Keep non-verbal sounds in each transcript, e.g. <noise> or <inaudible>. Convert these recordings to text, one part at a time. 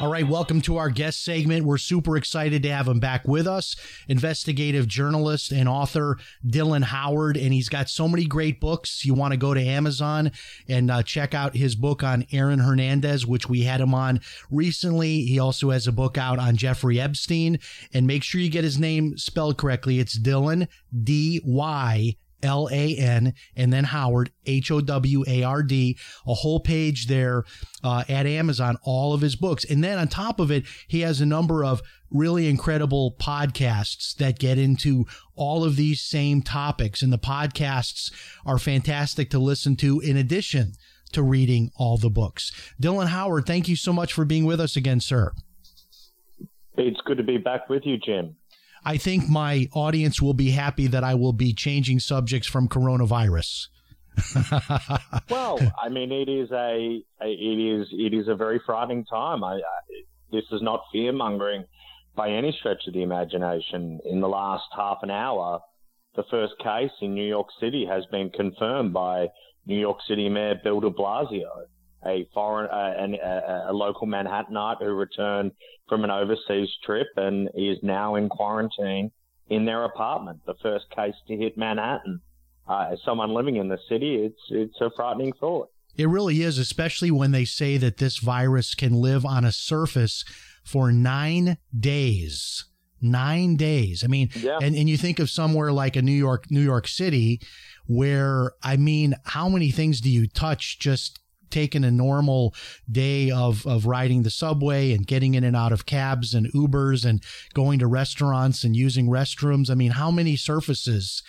All right, welcome to our guest segment. We're super excited to have him back with us. Investigative journalist and author Dylan Howard, and he's got so many great books. You want to go to Amazon and uh, check out his book on Aaron Hernandez, which we had him on recently. He also has a book out on Jeffrey Epstein, and make sure you get his name spelled correctly. It's Dylan D Y L A N, and then Howard, H O W A R D, a whole page there uh, at Amazon, all of his books. And then on top of it, he has a number of really incredible podcasts that get into all of these same topics. And the podcasts are fantastic to listen to in addition to reading all the books. Dylan Howard, thank you so much for being with us again, sir. It's good to be back with you, Jim. I think my audience will be happy that I will be changing subjects from coronavirus. <laughs> well, I mean, it is a, it is it is a very frightening time. I, I, this is not fear mongering by any stretch of the imagination. In the last half an hour, the first case in New York City has been confirmed by New York City Mayor Bill De Blasio, a foreign, uh, an, a, a local Manhattanite who returned from an overseas trip and is now in quarantine in their apartment. The first case to hit Manhattan. Uh, as someone living in the city, it's it's a frightening thought. It really is, especially when they say that this virus can live on a surface for nine days. Nine days. I mean, Yeah. and, and you think of somewhere like a New York, New York City, where I mean, how many things do you touch just taking a normal day of, of riding the subway and getting in and out of cabs and Ubers and going to restaurants and using restrooms? I mean, how many surfaces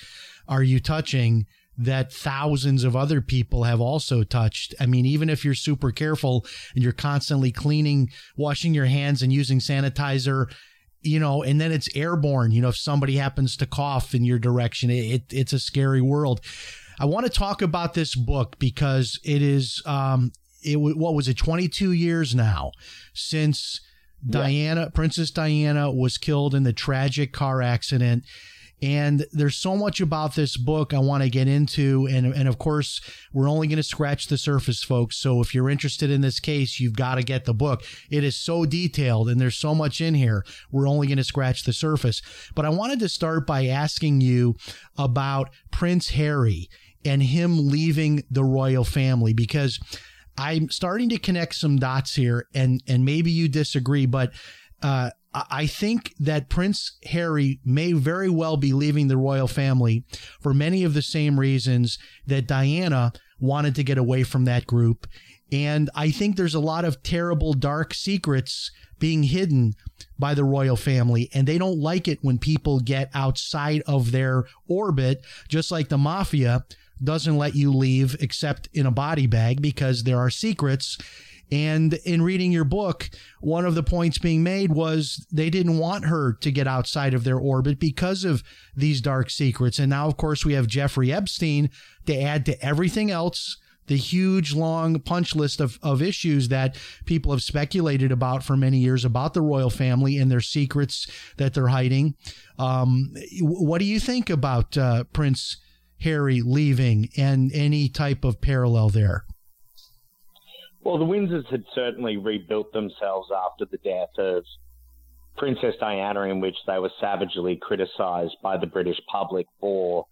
are you touching that thousands of other people have also touched? I mean, even if you're super careful and you're constantly cleaning, washing your hands and using sanitizer, you know, and then it's airborne. You know, if somebody happens to cough in your direction, it, it it's a scary world. I want to talk about this book because it is, um, it what was it, 22 years now since Diana, Princess Diana was killed in the tragic car accident. And there's so much about this book I want to get into. And, and of course, we're only going to scratch the surface, folks. So if you're interested in this case, you've got to get the book. It is so detailed and there's so much in here. We're only going to scratch the surface. But I wanted to start by asking you about Prince Harry and him leaving the royal family because I'm starting to connect some dots here and, and maybe you disagree, but, uh, I I think that Prince Harry may very well be leaving the royal family for many of the same reasons that Diana wanted to get away from that group. And I think there's a lot of terrible, dark secrets being hidden by the royal family. And they don't like it when people get outside of their orbit, just like the mafia doesn't let you leave except in a body bag because there are secrets. And in reading your book, one of the points being made was they didn't want her to get outside of their orbit because of these dark secrets. And now, of course, we have Jeffrey Epstein to add to everything else the huge long punch list of, of issues that people have speculated about for many years about the royal family and their secrets that they're hiding. Um, what do you think about uh, Prince Harry leaving and any type of parallel there? Well, the Windsors had certainly rebuilt themselves after the death of Princess Diana, in which they were savagely criticised by the British public for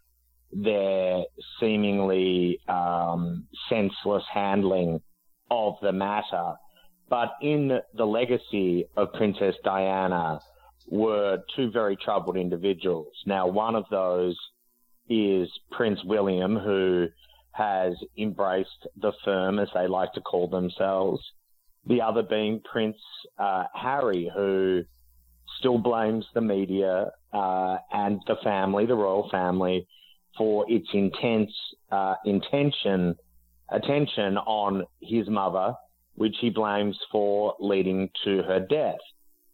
their seemingly um, senseless handling of the matter. But in the legacy of Princess Diana were two very troubled individuals. Now, one of those is Prince William, who has embraced the firm, as they like to call themselves. The other being Prince uh, Harry, who still blames the media uh, and the family, the royal family, for its intense uh, intention attention on his mother, which he blames for leading to her death.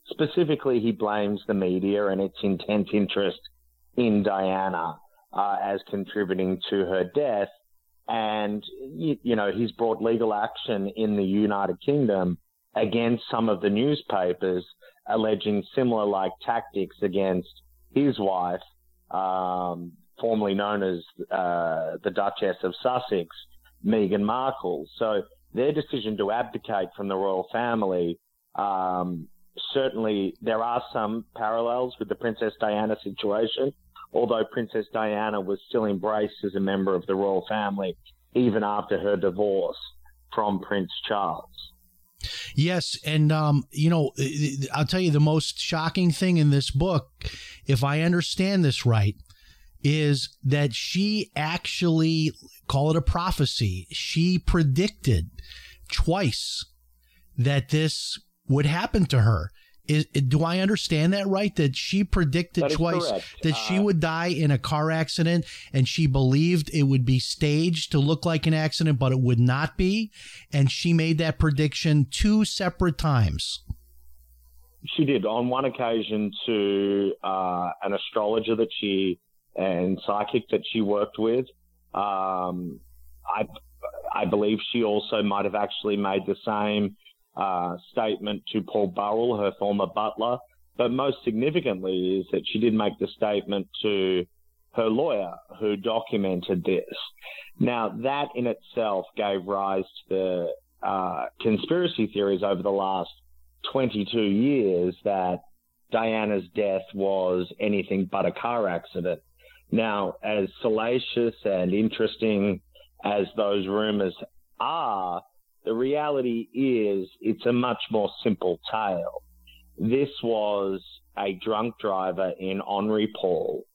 Specifically, he blames the media and its intense interest in Diana uh, as contributing to her death. And, you, know, he's brought legal action in the United Kingdom against some of the newspapers alleging similar like tactics against his wife, um, formerly known as uh, the Duchess of Sussex, Meghan Markle. So their decision to abdicate from the royal family, um, certainly there are some parallels with the Princess Diana situation, although Princess Diana was still embraced as a member of the royal family even after her divorce from Prince Charles. Yes, and um, you know, I'll tell you the most shocking thing in this book, if I understand this right, is that she actually call it a prophecy. She predicted twice that this would happen to her. Is, do I understand that right? That she predicted that twice correct. that uh, she would die in a car accident and she believed it would be staged to look like an accident, but it would not be. And she made that prediction two separate times. She did on one occasion to uh, an astrologer that she and psychic that she worked with. Um, I, I believe she also might have actually made the same uh, statement to Paul Burrell, her former butler. But most significantly is that she did make the statement to her lawyer who documented this. Now, that in itself gave rise to the uh, conspiracy theories over the last 22 years that Diana's death was anything but a car accident. Now, as salacious and interesting as those rumors are, the reality is it's a much more simple tale. This was a drunk driver in Henri Paul,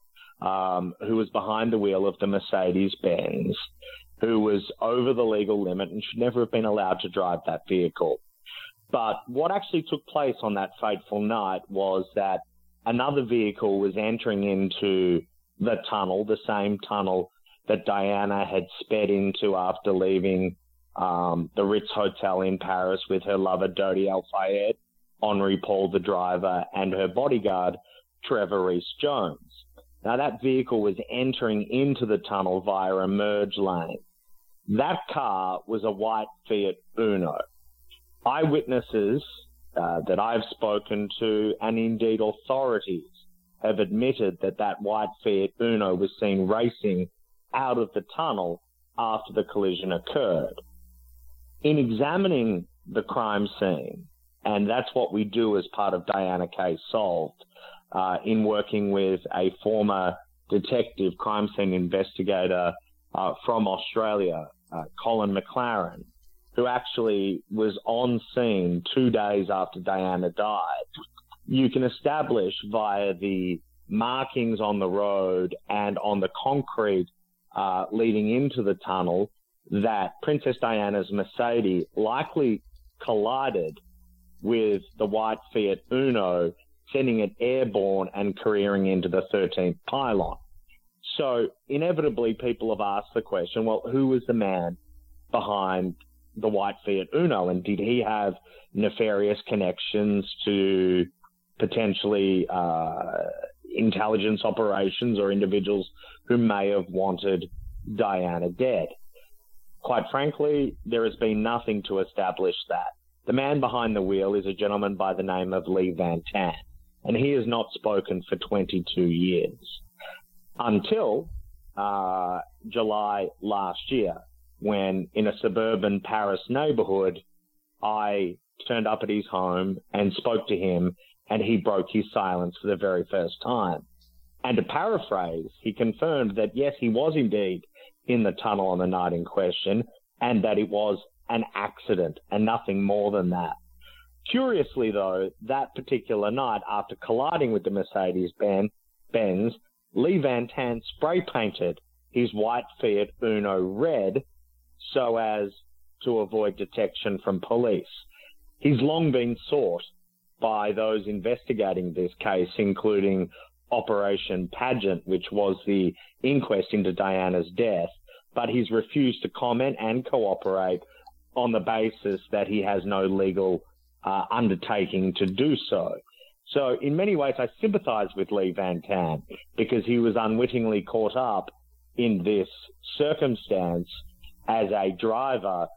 um, who was behind the wheel of the Mercedes Benz, who was over the legal limit and should never have been allowed to drive that vehicle. But what actually took place on that fateful night was that another vehicle was entering into the tunnel, the same tunnel that Diana had sped into after leaving um, the Ritz Hotel in Paris with her lover Dodi Al Fayed, Henri Paul, the driver, and her bodyguard, Trevor Rees Jones. Now, that vehicle was entering into the tunnel via a merge lane. That car was a white Fiat Uno. Eyewitnesses uh, that I've spoken to, and indeed authorities, have admitted that that white Fiat Uno was seen racing out of the tunnel after the collision occurred in examining the crime scene, and that's what we do as part of Diana Case Solved, uh, in working with a former detective crime scene investigator uh, from Australia, uh, Colin McLaren, who actually was on scene two days after Diana died. You can establish via the markings on the road and on the concrete uh, leading into the tunnel that Princess Diana's Mercedes likely collided with the white Fiat Uno, sending it airborne and careering into the 13th pylon. So inevitably, people have asked the question, well, who was the man behind the white Fiat Uno, and did he have nefarious connections to potentially uh, intelligence operations or individuals who may have wanted Diana dead? Quite frankly, there has been nothing to establish that. The man behind the wheel is a gentleman by the name of Le Van Thanh, and he has not spoken for 22 years until uh, July last year, when in a suburban Paris neighborhood, I turned up at his home and spoke to him, and he broke his silence for the very first time. And to paraphrase, he confirmed that yes, he was indeed in the tunnel on the night in question and that it was an accident and nothing more than that. Curiously, though, that particular night, after colliding with the Mercedes Benz, Le Van Thanh spray painted his white Fiat Uno red so as to avoid detection from police. He's long been sought by those investigating this case, including Operation Paget, which was the inquest into Diana's death, but he's refused to comment and cooperate on the basis that he has no legal uh, undertaking to do so. So, in many ways, I sympathize with Le Van Thanh because he was unwittingly caught up in this circumstance as a driver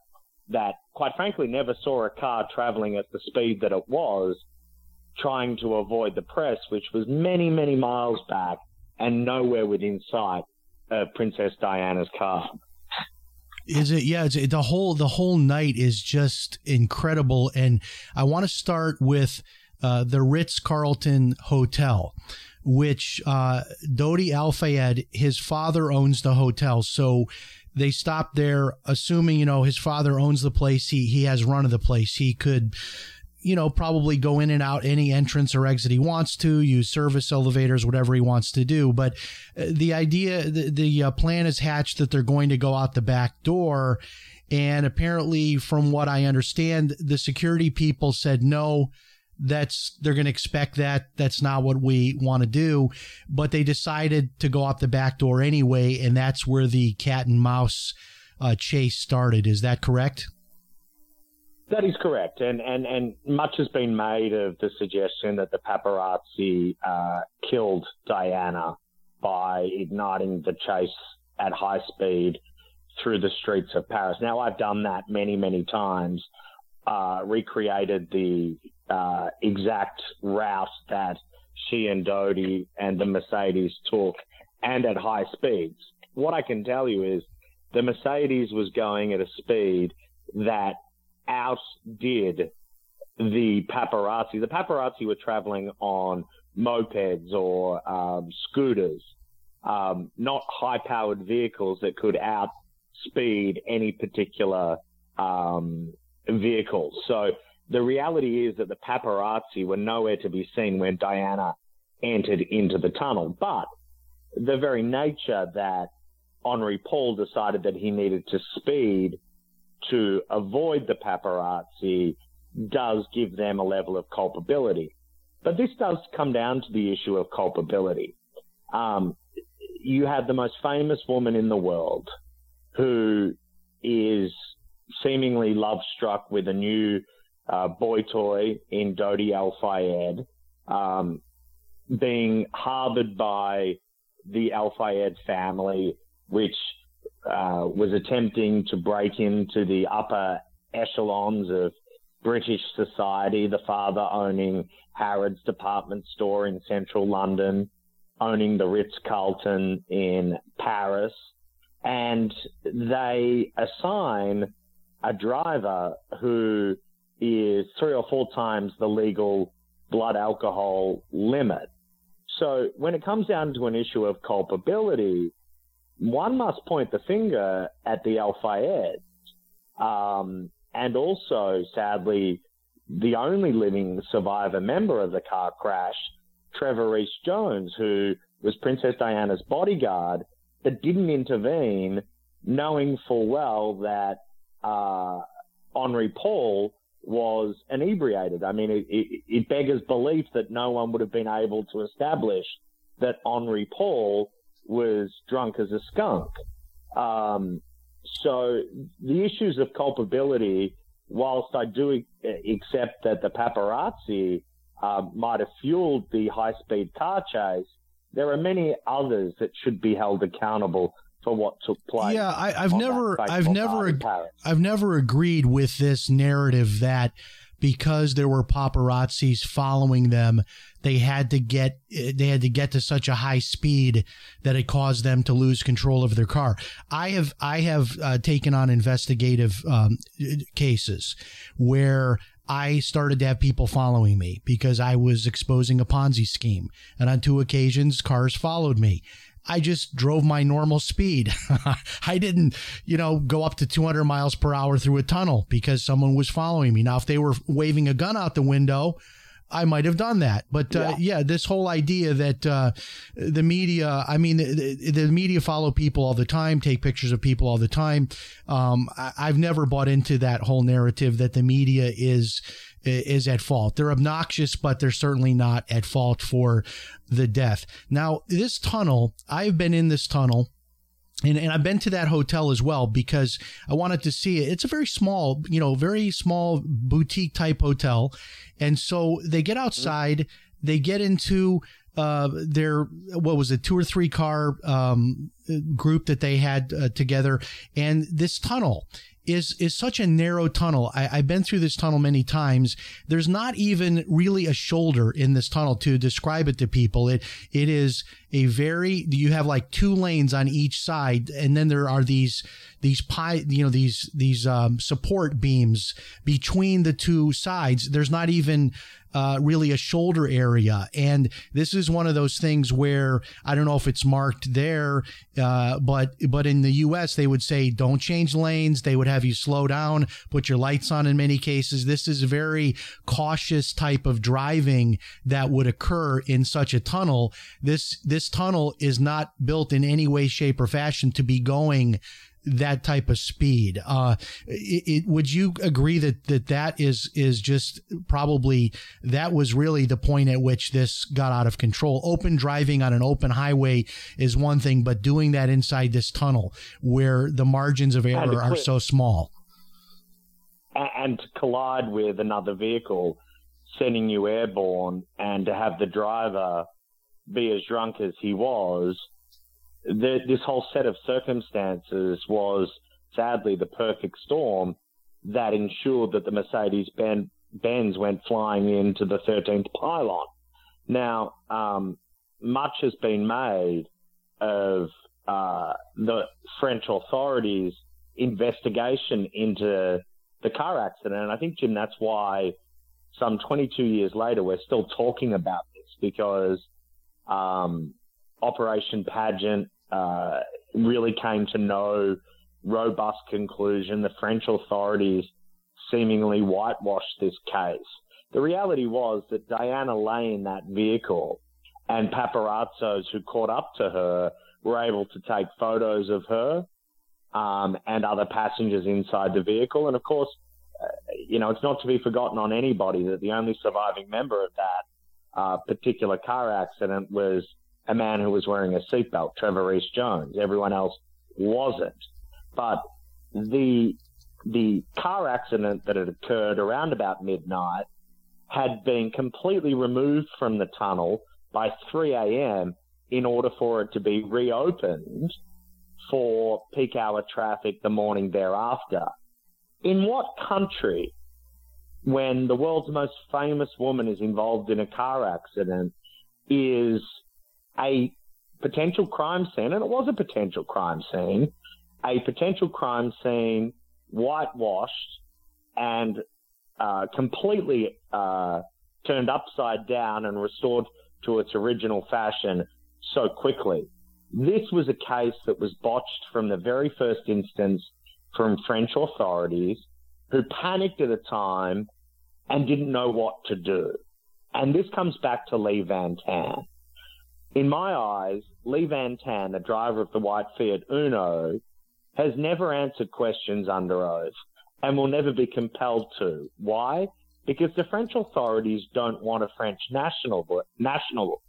that, quite frankly, never saw a car traveling at the speed that it was, trying to avoid the press, which was many, many miles back and nowhere within sight of Princess Diana's car. Is it? Yeah, it's, the whole the whole night is just incredible, and I want to start with uh, the Ritz Carlton Hotel, which uh, Dodi Al Fayed, his father owns the hotel, so they stopped there, assuming you know his father owns the place. He he has run of the place. He could you know, probably go in and out any entrance or exit he wants to, use service elevators, whatever he wants to do. But uh, the idea, the, the uh, plan is hatched that they're going to go out the back door. And apparently, from what I understand, the security people said no. That's they're going to expect that. That's not what we want to do. But they decided to go out the back door anyway, and that's where the cat and mouse uh, chase started. Is that correct? That is correct, and and and much has been made of the suggestion that the paparazzi uh, killed Diana by igniting the chase at high speed through the streets of Paris. Now, I've done that many, many times, uh, recreated the uh, exact route that she and Dodi and the Mercedes took, and at high speeds. What I can tell you is the Mercedes was going at a speed that outdid the paparazzi. The paparazzi were traveling on mopeds or um, scooters, um, not high powered vehicles that could outspeed any particular um, vehicle. So the reality is that the paparazzi were nowhere to be seen when Diana entered into the tunnel. But the very nature that Henri Paul decided that he needed to speed to avoid the paparazzi does give them a level of culpability. But this does come down to the issue of culpability. Um, you have the most famous woman in the world who is seemingly love struck with a new uh, boy toy in Dodi Al Fayed, um, being harbored by the Al Fayed family, which uh, was attempting to break into the upper echelons of British society, the father owning Harrods department store in central London, owning the Ritz Carlton in Paris, and they assign a driver who is three or four times the legal blood alcohol limit. So when it comes down to an issue of culpability, one must point the finger at the Al Fayed. Um, and also, sadly, the only living survivor member of the car crash, Trevor Rees Jones, who was Princess Diana's bodyguard, but didn't intervene, knowing full well that uh, Henri Paul was inebriated. I mean, it, it, it beggars belief that no one would have been able to establish that Henri Paul was drunk as a skunk. Um, so the issues of culpability, whilst I do accept that the paparazzi uh, might have fueled the high speed car chase, there are many others that should be held accountable for what took place. Yeah, I, have never, I've never, I've never agreed with this narrative that because there were paparazzis following them, they had to get they had to get to such a high speed that it caused them to lose control of their car. I have I have uh, taken on investigative um, cases where I started to have people following me because I was exposing a Ponzi scheme, and on two occasions, cars followed me. I just drove my normal speed. <laughs> I didn't, you know, go up to 200 miles per hour through a tunnel because someone was following me. Now, if they were waving a gun out the window, I might have done that. But uh, yeah. yeah. this whole idea that uh, the media, I mean, the, the, media follow people all the time, take pictures of people all the time. Um, I, I've never bought into that whole narrative that the media is is at fault. They're obnoxious, but they're certainly not at fault for the death. Now, this tunnel, I've been in this tunnel and, and I've been to that hotel as well because I wanted to see it. It's a very small, you know, very small boutique type hotel. And so they get outside, they get into uh, their, what was it, two or three car um, group that they had uh, together. And this tunnel is is such a narrow tunnel. I, have been through this tunnel many times. There's not even really a shoulder in this tunnel to describe it to people. It it is a very you have like two lanes on each side, and then there are these these pie you know these these um, support beams between the two sides. There's not even uh, really a shoulder area. And this is one of those things where I don't know if it's marked there, uh, but but in the U.S. they would say don't change lanes. They would have you slow down, put your lights on. In many cases, this is a very cautious type of driving that would occur in such a tunnel. This this tunnel is not built in any way, shape, or fashion to be going that type of speed. Uh, it, it, would you agree that, that that is is just probably that was really the point at which this got out of control? Open driving on an open highway is one thing, but doing that inside this tunnel where the margins of error are so small, and to collide with another vehicle, sending you airborne, and to have the driver be as drunk as he was the, this whole set of circumstances was sadly the perfect storm that ensured that the Mercedes Benz went flying into the 13th pylon. Now, um, much has been made of uh, the French authorities' investigation into the car accident. And I think, Jim, that's why some 22 years later, we're still talking about this because um, Operation Paget uh, really came to no robust conclusion. The French authorities seemingly whitewashed this case. The reality was that Diana lay in that vehicle and paparazzos who caught up to her were able to take photos of her um, and other passengers inside the vehicle. And of course, uh, you know, it's not to be forgotten on anybody that the only surviving member of that uh, particular car accident was a man who was wearing a seatbelt, Trevor Rees Jones. Everyone else wasn't. But the the car accident that had occurred around about midnight had been completely removed from the tunnel by 3 a.m. in order for it to be reopened for peak hour traffic the morning thereafter. In what country, when the world's most famous woman is involved in a car accident, is a potential crime scene, and it was a potential crime scene, a potential crime scene whitewashed and uh, completely uh, turned upside down and restored to its original fashion so quickly. This was a case that was botched from the very first instance from French authorities who panicked at the time and didn't know what to do. And this comes back to Le Van Thanh. In my eyes, Le Van Thanh, the driver of the white Fiat Uno, has never answered questions under oath and will never be compelled to. Why? Because the French authorities don't want a French national national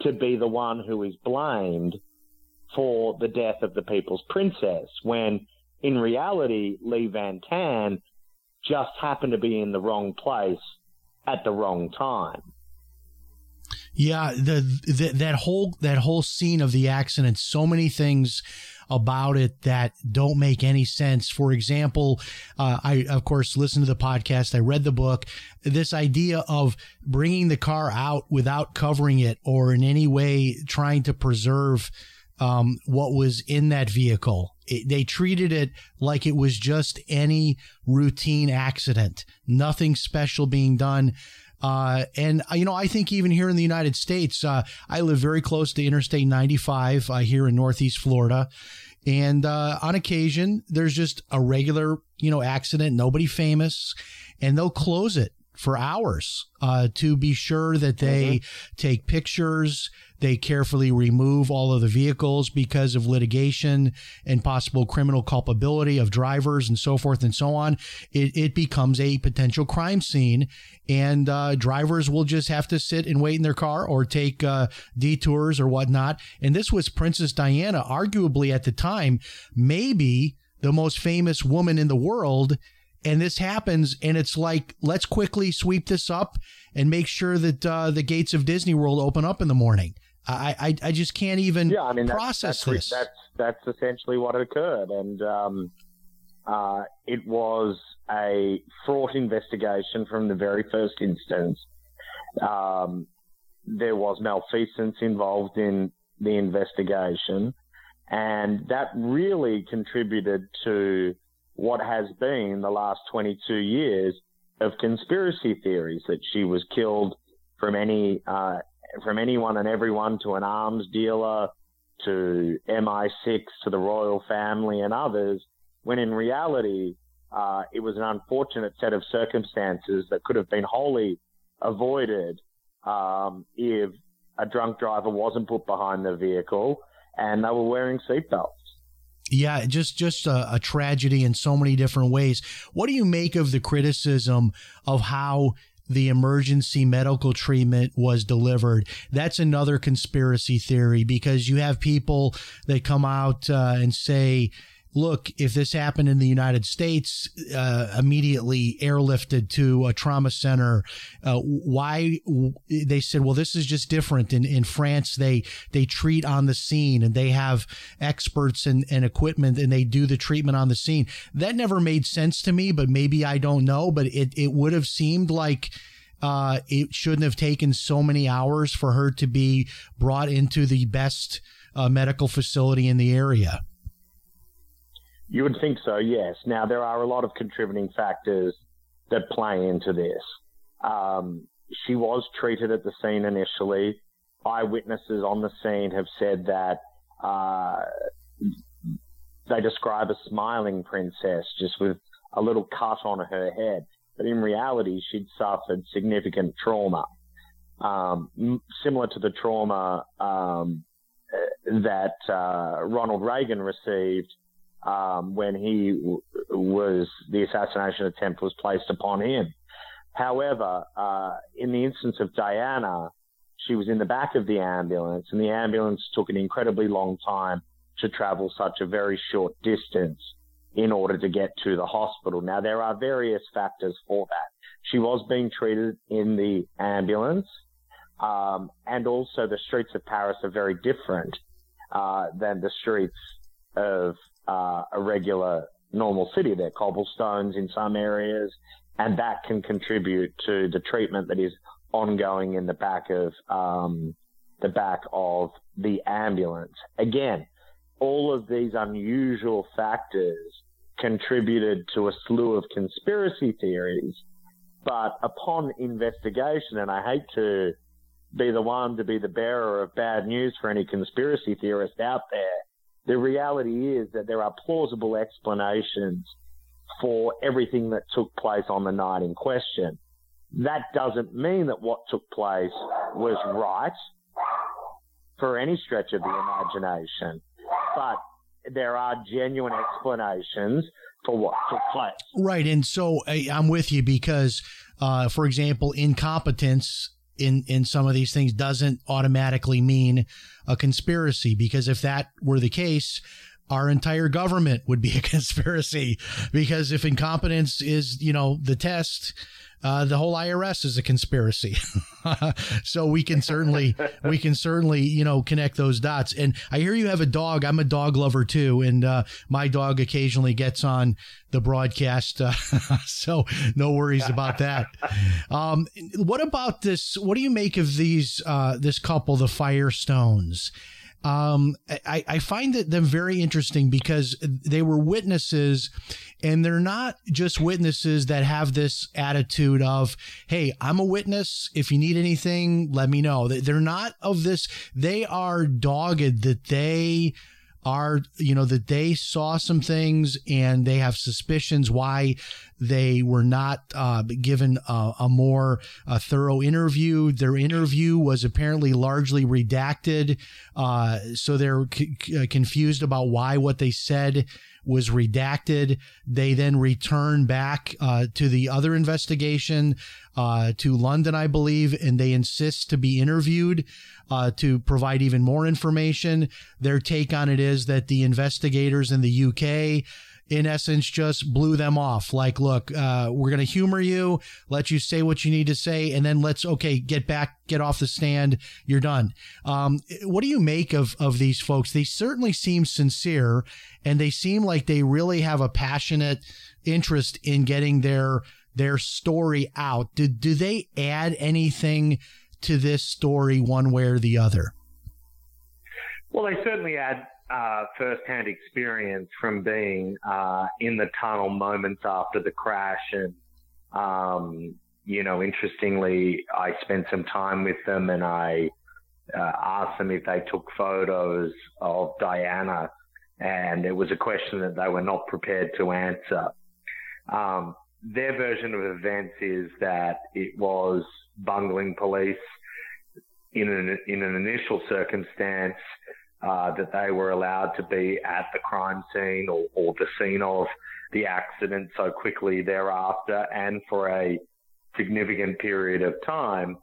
to be the one who is blamed for the death of the people's princess, when in reality, Le Van Thanh just happened to be in the wrong place at the wrong time. Yeah, the, the, that whole that whole scene of the accident, so many things about it that don't make any sense. For example, uh, I of course listened to the podcast. I read the book. This idea of bringing the car out without covering it or in any way trying to preserve um, what was in that vehicle. It, they treated it like it was just any routine accident, nothing special being done. Uh, and uh, you know, I think even here in the United States, uh, I live very close to Interstate 95 uh, here in Northeast Florida, and uh, on occasion there's just a regular, you know, accident, nobody famous, and they'll close it for hours uh, to be sure that they mm-hmm. take pictures. They carefully remove all of the vehicles because of litigation and possible criminal culpability of drivers and so forth and so on. It, it becomes a potential crime scene, and uh, drivers will just have to sit and wait in their car or take uh, detours or whatnot. And this was Princess Diana, arguably at the time, maybe the most famous woman in the world and this happens and it's like let's quickly sweep this up and make sure that uh, the gates of disney world open up in the morning. I i, I just can't even yeah, I mean, process that's, this. that's that's essentially what occurred. And um, uh, it was a fraught investigation from the very first instance. Um, there was malfeasance involved in the investigation. And that really contributed to what has been the last 22 years of conspiracy theories that she was killed from any uh, from anyone and everyone to an arms dealer to MI6 to the royal family and others, when in reality uh, it was an unfortunate set of circumstances that could have been wholly avoided um, if a drunk driver wasn't put behind the vehicle and they were wearing seatbelts. Yeah, just just a, a, tragedy in so many different ways. What do you make of the criticism of how the emergency medical treatment was delivered? That's another conspiracy theory because you have people that come out uh, and say look, if this happened in the United States, uh, immediately airlifted to a trauma center. Uh, why they said, well, this is just different. In in France, they they treat on the scene and they have experts and, and equipment and they do the treatment on the scene. That never made sense to me, but maybe I don't know. But it it would have seemed like. Uh, it shouldn't have taken so many hours for her to be brought into the best uh, medical facility in the area. You would think so, yes. Now, there are a lot of contributing factors that play into this. Um, she was treated at the scene initially. Eyewitnesses on the scene have said that uh, they describe a smiling princess just with a little cut on her head. But in reality, she'd suffered significant trauma, um, similar to the trauma um, that uh, Ronald Reagan received um, when he w- was the assassination attempt was placed upon him. However, uh, in the instance of Diana, she was in the back of the ambulance, and the ambulance took an incredibly long time to travel such a very short distance in order to get to the hospital. Now, there are various factors for that. She was being treated in the ambulance, um, and also the streets of Paris are very different uh, than the streets of uh, a regular normal city. They're cobblestones in some areas, and that can contribute to the treatment that is ongoing in the back of um, the back of the ambulance. Again, all of these unusual factors contributed to a slew of conspiracy theories. But upon investigation, and I hate to be the one to be the bearer of bad news for any conspiracy theorist out there, the reality is that there are plausible explanations for everything that took place on the night in question. That doesn't mean that what took place was right for any stretch of the imagination, but there are genuine explanations for what took place. Right. And so I'm with you because, uh, for example, incompetence in in some of these things doesn't automatically mean a conspiracy because if that were the case our entire government would be <laughs> a conspiracy because if incompetence is you know the test uh, the whole IRS is a conspiracy. <laughs> so we can certainly we can certainly you know connect those dots. And I hear you have a dog. I'm a dog lover too, and uh, my dog occasionally gets on the broadcast. Uh, <laughs> so no worries about that. Um, what about this? What do you make of these uh, this couple, the Firestones? Um, I, I find that them very interesting because they were witnesses and they're not just witnesses that have this attitude of, Hey, I'm a witness. If you need anything, let me know. They're not of this. They are dogged that they are you know that they saw some things and they have suspicions why they were not uh, given a, a more uh, thorough interview. Their interview was apparently largely redacted, uh, so they're c- c- confused about why what they said was redacted. They then return back uh, to the other investigation uh, to London, I believe, and they insist to be interviewed uh, to provide even more information. Their take on it is that the investigators in the UK in essence just blew them off. Like look uh, we're going to humor you let you say what you need to say and then let's okay get back get off the stand. You're done. Um, what do you make of of these folks? They certainly seem sincere and they seem like they really have a passionate interest in getting their their story out. Do, do they add anything to this story one way or the other? Well they certainly add uh, first-hand experience from being uh, in the tunnel moments after the crash, and um, you know, interestingly, I spent some time with them, and I uh, asked them if they took photos of Diana, and it was a question that they were not prepared to answer. Um, their version of events is that it was bungling police in an in an initial circumstance uh, that they were allowed to be at the crime scene or, or the scene of the accident so quickly thereafter and for a significant period of time.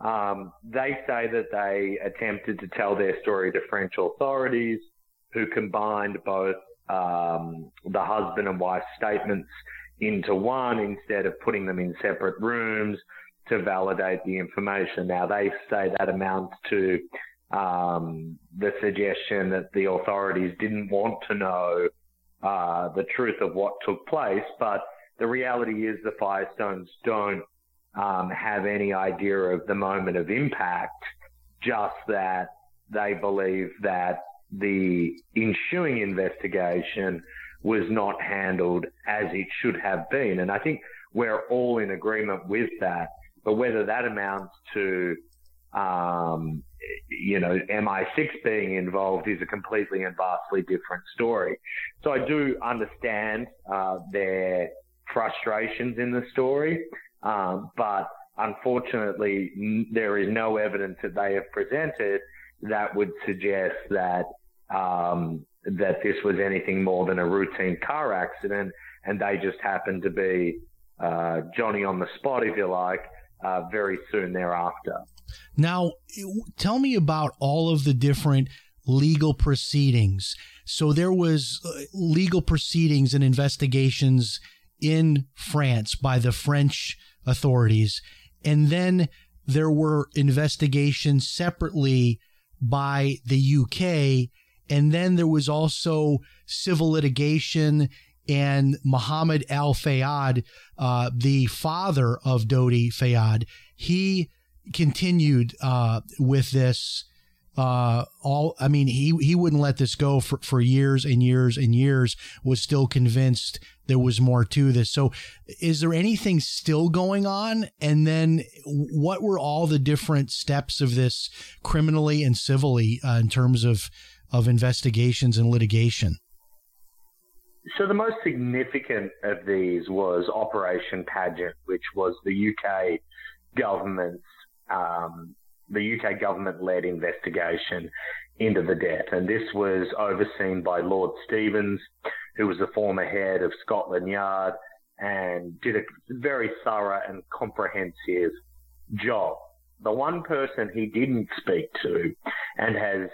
Um, they say that they attempted to tell their story to French authorities who combined both um, the husband and wife statements into one instead of putting them in separate rooms to validate the information. Now they say that amounts to um, the suggestion that the authorities didn't want to know uh, the truth of what took place, but the reality is the Firestones don't um, have any idea of the moment of impact, just that they believe that the ensuing investigation was not handled as it should have been. And I think we're all in agreement with that. But whether that amounts to um, you know, MI6 being involved is a completely and vastly different story. So I do understand uh, their frustrations in the story, um, but unfortunately, n- there is no evidence that they have presented that would suggest that um, that this was anything more than a routine car accident, and they just happened to be uh, Johnny on the spot, if you like, uh, very soon thereafter. Now, tell me about all of the different legal proceedings. So there was uh, legal proceedings and investigations in France by the French authorities, and then there were investigations separately by the UK, and then there was also civil litigation. And Mohammed Al Fayed, uh, the father of Dodi Fayed, he continued uh, with this. Uh, all I mean, he he wouldn't let this go for, for years and years and years. Was still convinced there was more to this. So, is there anything still going on? And then, what were all the different steps of this criminally and civilly uh, in terms of of investigations and litigation? So the most significant of these was Operation Paget, which was the UK government's um, the UK government led investigation into the death. And this was overseen by Lord Stevens, who was the former head of Scotland Yard and did a very thorough and comprehensive job. The one person he didn't speak to and has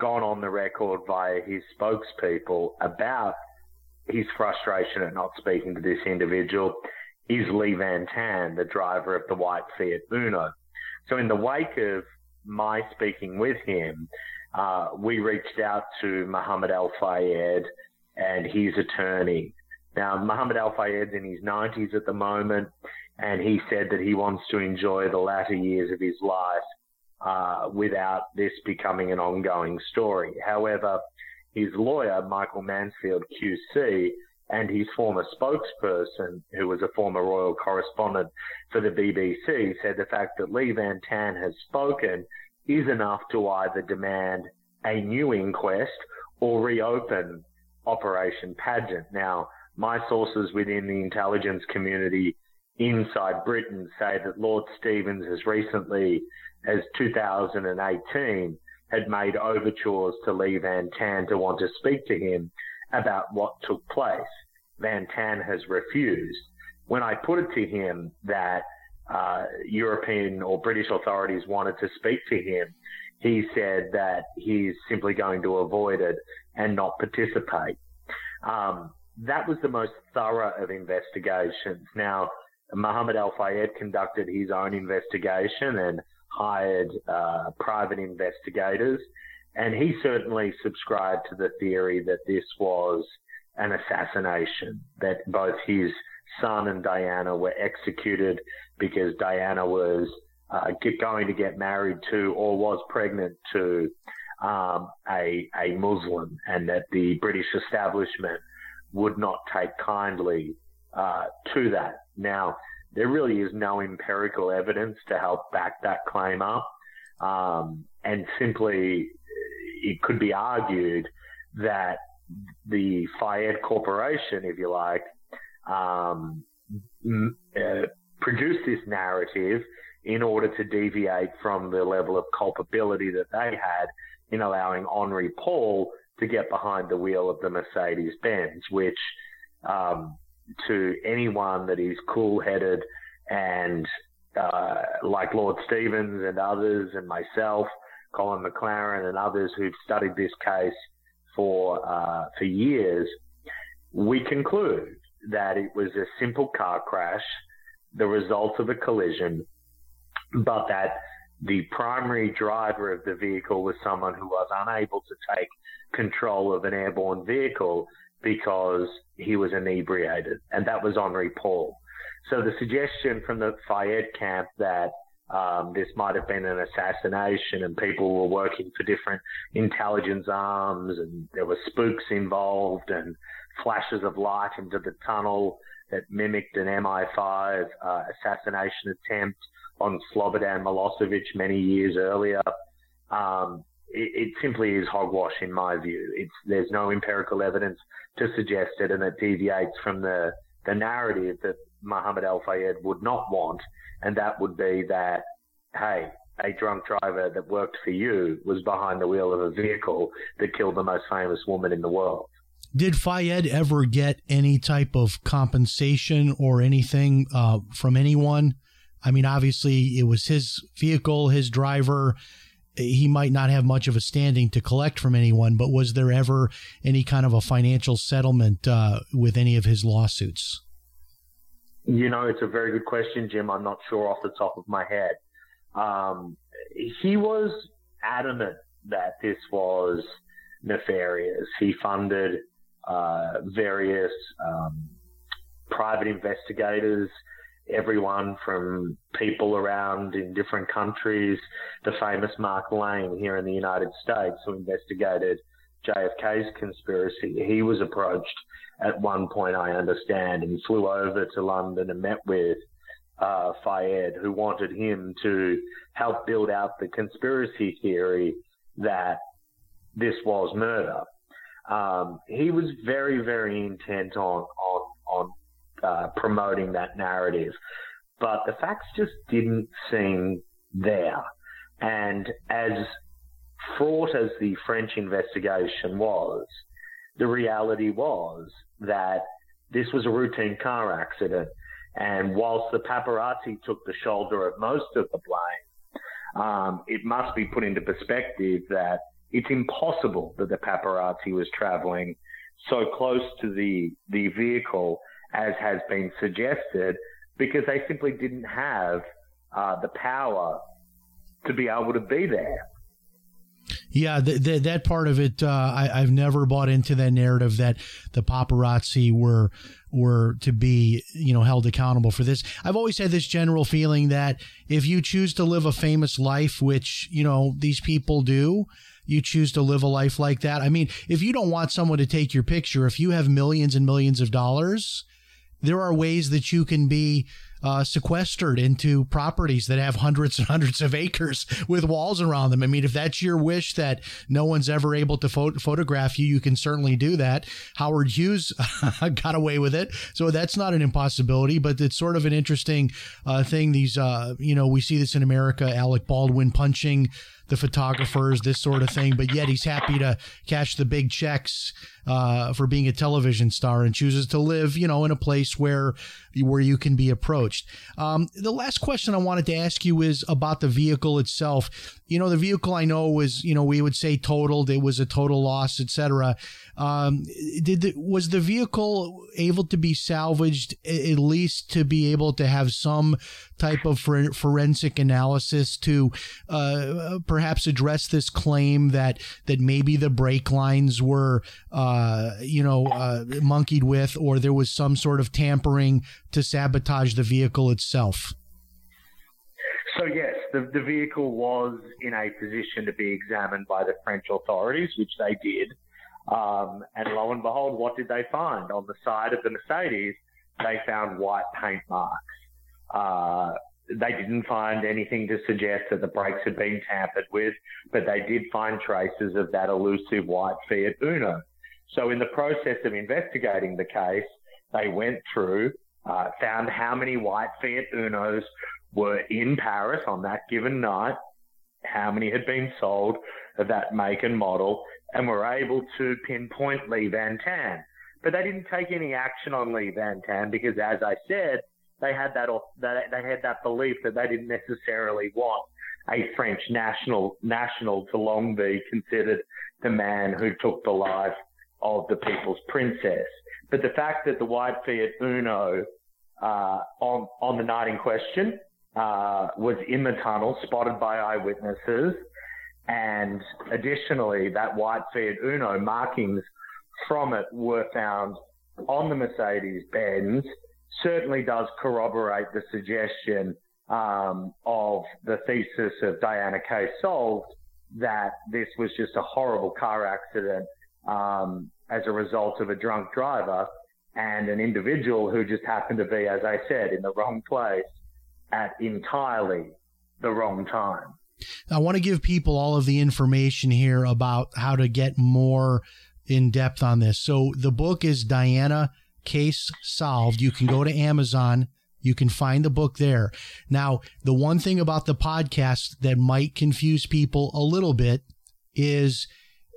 gone on the record via his spokespeople about his frustration at not speaking to this individual is Le Van Thanh, the driver of the white Fiat Uno. So in the wake of my speaking with him, uh, we reached out to Muhammad Al Fayed and his attorney. Now, Muhammad Al Fayed's in his 90s at the moment, and he said that he wants to enjoy the latter years of his life uh, without this becoming an ongoing story. However, his lawyer, Michael Mansfield QC, and his former spokesperson, who was a former royal correspondent for the BBC, said the fact that Le Van Thanh has spoken is enough to either demand a new inquest or reopen Operation Paget. Now, my sources within the intelligence community inside Britain say that Lord Stevens as recently as 2018 had made overtures to Le Van Thanh to want to speak to him about what took place. Van Thanh has refused. When I put it to him that uh, European or British authorities wanted to speak to him, he said that he's simply going to avoid it and not participate. Um, that was the most thorough of investigations. Now, Mohammed Al Fayed conducted his own investigation and hired uh, private investigators, and he certainly subscribed to the theory that this was an assassination, that both his son and Diana were executed because Diana was uh, going to get married to or was pregnant to um, a, a Muslim, and that the British establishment would not take kindly uh, to that. Now, there really is no empirical evidence to help back that claim up. Um, and simply, it could be argued that the Fayed Corporation, if you like, um, uh, produced this narrative in order to deviate from the level of culpability that they had in allowing Henri Paul to get behind the wheel of the Mercedes Benz, which um, to anyone that is cool headed and uh, like Lord Stevens and others and myself, Colin McLaren and others who've studied this case for uh, for years, we conclude that it was a simple car crash, the result of a collision, but that the primary driver of the vehicle was someone who was unable to take control of an airborne vehicle because he was inebriated, and that was Henri Paul. So the suggestion from the Fayed camp that um, this might have been an assassination and people were working for different intelligence arms and there were spooks involved and flashes of light into the tunnel that mimicked an MI5 uh, assassination attempt on Slobodan Milosevic many years earlier. Um, it, it, simply is hogwash in my view. It's, there's no empirical evidence to suggest it, and it deviates from the, the narrative that Mohammed Al Fayed would not want, and that would be that, hey, a drunk driver that worked for you was behind the wheel of a vehicle that killed the most famous woman in the world. Did Fayed ever get any type of compensation or anything uh, from anyone? I mean, obviously, it was his vehicle, his driver. He might not have much of a standing to collect from anyone, but was there ever any kind of a financial settlement uh, with any of his lawsuits? You know, it's a very good question, Jim. I'm not sure off the top of my head. Um, he was adamant that this was nefarious. He funded uh, various um, private investigators, everyone from people around in different countries, the famous Mark Lane here in the United States who investigated JFK's conspiracy. He was approached at one point, I understand, and flew over to London and met with uh, Fayed, who wanted him to help build out the conspiracy theory that this was murder. Um, he was very, very intent on on on uh, promoting that narrative, but the facts just didn't seem there. And as fraught as the French investigation was, the reality was that this was a routine car accident. And whilst the paparazzi took the shoulder of most of the blame, um, it must be put into perspective that it's impossible that the paparazzi was traveling so close to the, the vehicle as has been suggested because they simply didn't have uh, the power to be able to be there. Yeah, the, that part of it, uh, I, have never bought into that narrative that the paparazzi were were to be, you know, held accountable for this. I've always had this general feeling that if you choose to live a famous life, which you know these people do, you choose to live a life like that. I mean, if you don't want someone to take your picture, if you have millions and millions of dollars, there are ways that you can be uh, sequestered into properties that have hundreds and hundreds of acres with walls around them. I mean, if that's your wish that no one's ever able to pho- photograph you, you can certainly do that. Howard Hughes <laughs> got away with it, so that's not an impossibility. But it's sort of an interesting uh, thing. These, uh, you know, we see this in America. Alec Baldwin punching the photographers, this sort of thing. But yet he's happy to cash the big checks uh, for being a television star and chooses to live, you know, in a place where where you can be approached. Um, the last question I wanted to ask you is about the vehicle itself. You know, the vehicle I know was, you know, we would say totaled. It was a total loss, etc. Um, did the, was the vehicle able to be salvaged at least to be able to have some type of forensic analysis to uh, perhaps address this claim that that maybe the brake lines were uh, you know uh, monkeyed with or there was some sort of tampering to sabotage the vehicle itself? So yes, the, the vehicle was in a position to be examined by the French authorities, which they did. Um, and lo and behold, what did they find? On the side of the Mercedes, they found white paint marks. Uh, they didn't find anything to suggest that the brakes had been tampered with, but they did find traces of that elusive white Fiat Uno. So in the process of investigating the case, they went through, uh, found how many white Fiat Unos were in Paris on that given night, how many had been sold of that make and model, and were able to pinpoint Le Van Thanh. But they didn't take any action on Le Van Thanh because, as I said, they had that they had that belief that they didn't necessarily want a French national national to long be considered the man who took the life of the people's princess. But the fact that the white Fiat Uno uh, on on the night in question uh, was in the tunnel, spotted by eyewitnesses, and additionally, that white Fiat Uno markings from it were found on the Mercedes Benz certainly does corroborate the suggestion um, of the thesis of Diana Case Solved that this was just a horrible car accident um, as a result of a drunk driver and an individual who just happened to be, as I said, in the wrong place at entirely the wrong time. I want to give people all of the information here about how to get more in depth on this. So the book is Diana Case Solved. You can go to Amazon. You can find the book there. Now, the one thing about the podcast that might confuse people a little bit is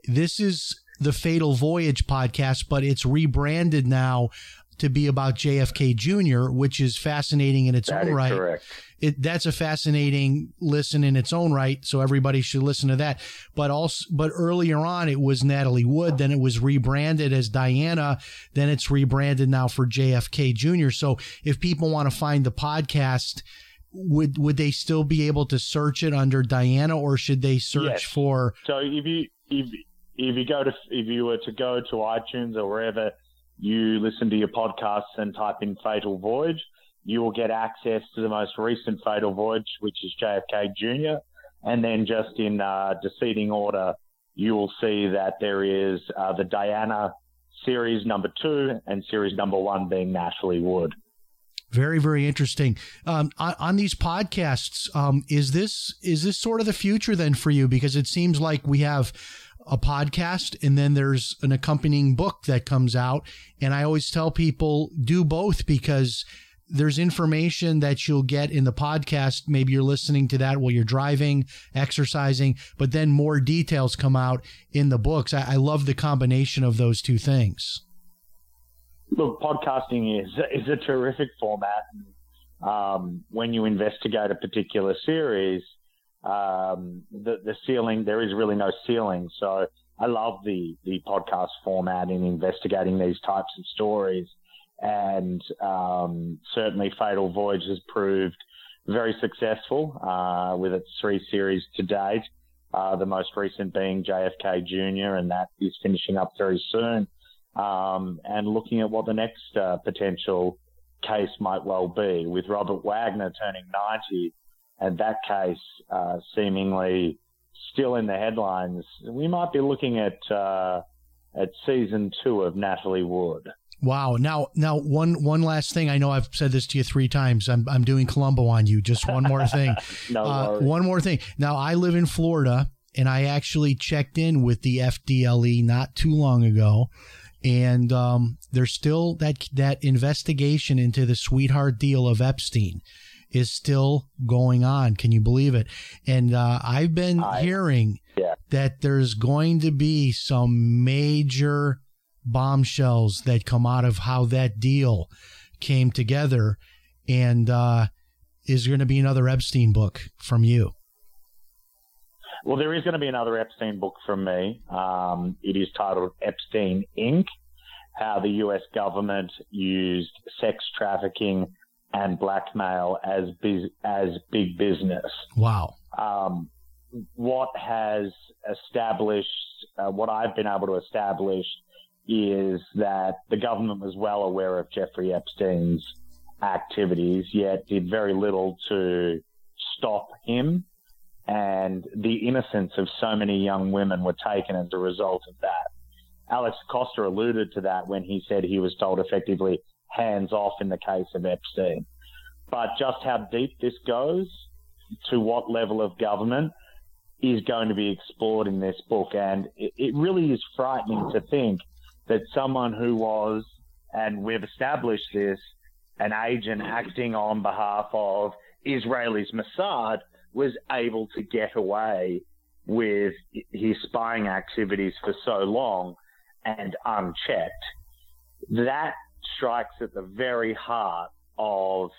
this is the Fatal Voyage podcast, but it's rebranded now to be about JFK Jr., which is fascinating in its that own right. Correct. It, that's a fascinating listen in its own right. So everybody should listen to that. But also, but earlier on, it was Natalie Wood. Then it was rebranded as Diana. Then it's rebranded now for JFK Jr. So if people want to find the podcast, would would they still be able to search it under Diana, or should they search yes. for? So if you if if you go to if you were to go to iTunes or wherever you listen to your podcasts and type in Fatal Voyage, you will get access to the most recent Fatal Voyage, which is JFK Jr. And then just in uh, descending order, you will see that there is uh, the Diana series number two and series number one being Natalie Wood. Very, very interesting. Um, on, on, these podcasts, um, is this is this sort of the future then for you? Because it seems like we have a podcast and then there's an accompanying book that comes out. And I always tell people do both because there's information that you'll get in the podcast. Maybe you're listening to that while you're driving, exercising, but then more details come out in the books. I, I love the combination of those two things. Look, podcasting is is a terrific format. Um, when you investigate a particular series, um, the, the ceiling, there is really no ceiling. So I love the, the podcast format in investigating these types of stories. And um, certainly Fatal Voyage has proved very successful uh, with its three series to date. Uh, the most recent being JFK Jr., and that is finishing up very soon. Um, and looking at what the next uh, potential case might well be, with Robert Wagner turning 90 and that case uh, seemingly still in the headlines, we might be looking at uh, at season two of Natalie Wood. Wow. Now, now one one last thing. I know I've said this to you three times. I'm I'm doing Columbo on you. Just one more thing. <laughs> no uh, one more thing. Now, I live in Florida, and I actually checked in with the FDLE not too long ago, and um, there's still that that investigation into the sweetheart deal of Epstein is still going on. Can you believe it? And uh, I've been I, hearing yeah. that there's going to be some major bombshells that come out of how that deal came together. And uh, is going to be another Epstein book from you? Well, there is going to be another Epstein book from me. Um, it is titled Epstein Inc. How the U.S. government used sex trafficking and blackmail as biz- as big business. Wow. Um, what has established, uh, what I've been able to establish, is that the government was well aware of Jeffrey Epstein's activities, yet did very little to stop him. And the innocence of so many young women were taken as a result of that. Alex Acosta alluded to that when he said he was told effectively hands off in the case of Epstein. But just how deep this goes, to what level of government, is going to be explored in this book. And it, really is frightening to think that someone who was, and we've established this, an agent acting on behalf of Israelis Mossad was able to get away with his spying activities for so long and unchecked. That strikes at the very heart of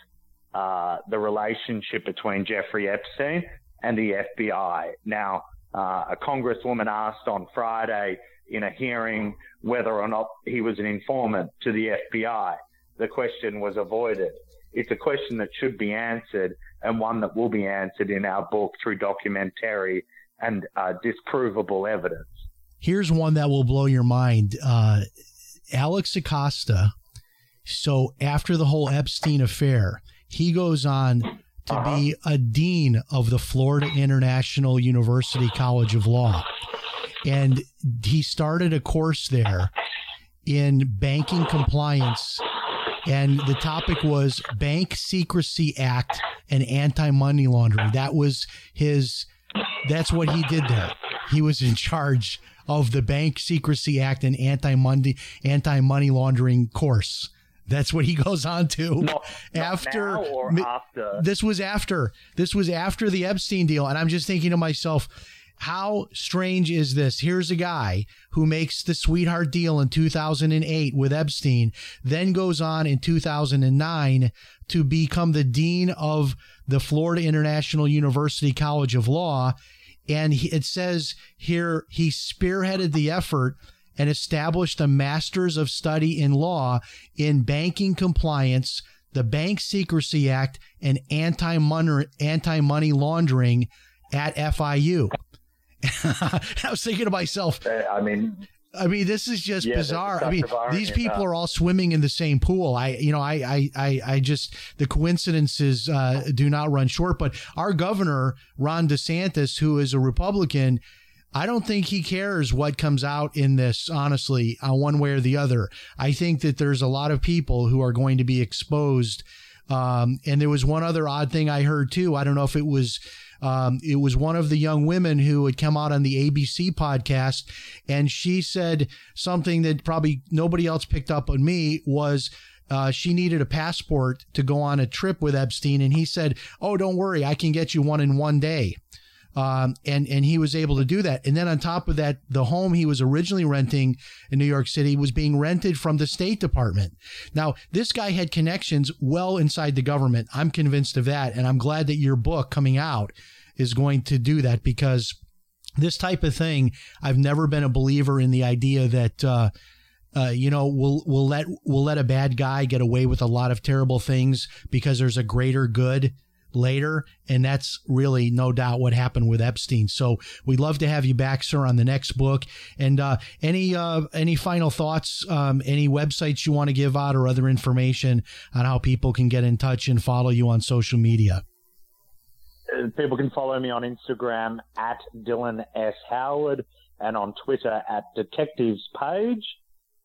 uh, the relationship between Jeffrey Epstein and the FBI. Now, uh, a congresswoman asked on Friday in a hearing whether or not he was an informant to the FBI. The question was avoided. It's a question that should be answered and one that will be answered in our book through documentary and uh, disprovable evidence. Here's one that will blow your mind. Uh, Alex Acosta. So after the whole Epstein affair, he goes on to uh-huh. be a dean of the Florida International University College of Law. And he started a course there in banking compliance. And the topic was Bank Secrecy Act and anti money laundering. That was his, that's what he did there. He was in charge of the Bank Secrecy Act and anti money anti money laundering course. That's what he <laughs> goes on to not, after, after. This was after. This was after the Epstein deal, and I'm just thinking to myself, how strange is this? Here's a guy who makes the sweetheart deal in 2008 with Epstein, then goes on in 2009 to become the dean of the Florida International University College of Law. And it says here he spearheaded the effort and established a Masters of Study in Law in Banking Compliance, the Bank Secrecy Act, and anti money laundering at FIU. <laughs> I was thinking to myself, I mean, I mean, this is just yeah, bizarre. I mean, these people are all swimming in the same pool. I, you know, I, I, I, I just the coincidences uh, do not run short. But our governor Ron DeSantis, who is a Republican, I don't think he cares what comes out in this, honestly, uh, one way or the other. I think that there's a lot of people who are going to be exposed. Um, and there was one other odd thing I heard too. I don't know if it was. Um, it was one of the young women who had come out on the ABC podcast, and she said something that probably nobody else picked up on me was uh, she needed a passport to go on a trip with Epstein, and he said, "Oh, don't worry, I can get you one in one day." Um, and and he was able to do that. And then on top of that, the home he was originally renting in New York City was being rented from the State Department. Now, this guy had connections well inside the government. I'm convinced of that, and I'm glad that your book coming out is going to do that because this type of thing, I've never been a believer in the idea that. Uh, uh, you know, we'll we'll let we'll let a bad guy get away with a lot of terrible things because there's a greater good later. And that's really no doubt what happened with Epstein. So we'd love to have you back, sir, on the next book. And uh, any uh, any final thoughts, um, any websites you want to give out or other information on how people can get in touch and follow you on social media? Uh, people can follow me on Instagram at Dylan S. Howard and on Twitter at Detectives Page.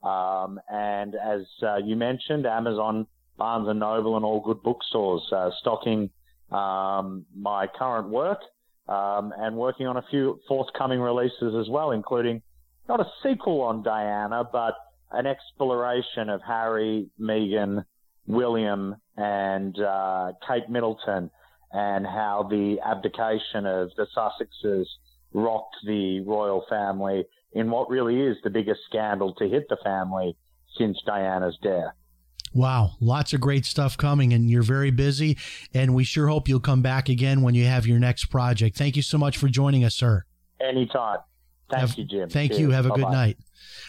Um, and as uh, you mentioned, Amazon, Barnes and Noble, and all good bookstores uh, stocking um, my current work um, and working on a few forthcoming releases as well, including not a sequel on Diana, but an exploration of Harry, Meghan, William, and uh, Kate Middleton, and how the abdication of the Sussexes rocked the royal family in what really is the biggest scandal to hit the family since Diana's death. Wow, lots of great stuff coming, and you're very busy. And we sure hope you'll come back again when you have your next project. Thank you so much for joining us, sir. Anytime. Thank have, you, Jim. Thank Cheers. you. Have a Bye-bye. good night.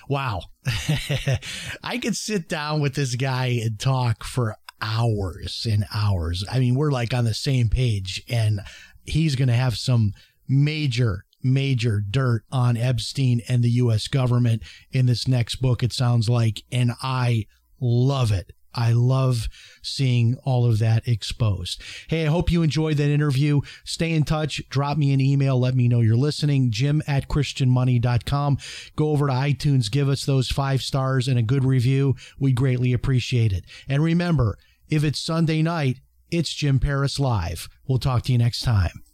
Wow. <laughs> I could sit down with this guy and talk for hours and hours. I mean, we're like on the same page, and he's going to have some major major dirt on Epstein and the U.S. government in this next book, it sounds like. And I love it. I love seeing all of that exposed. Hey, I hope you enjoyed that interview. Stay in touch. Drop me an email. Let me know you're listening. Jim at christianmoney.com. Go over to iTunes. Give us those five stars and a good review. We greatly appreciate it. And remember, if it's Sunday night, it's Jim Paris Live. We'll talk to you next time.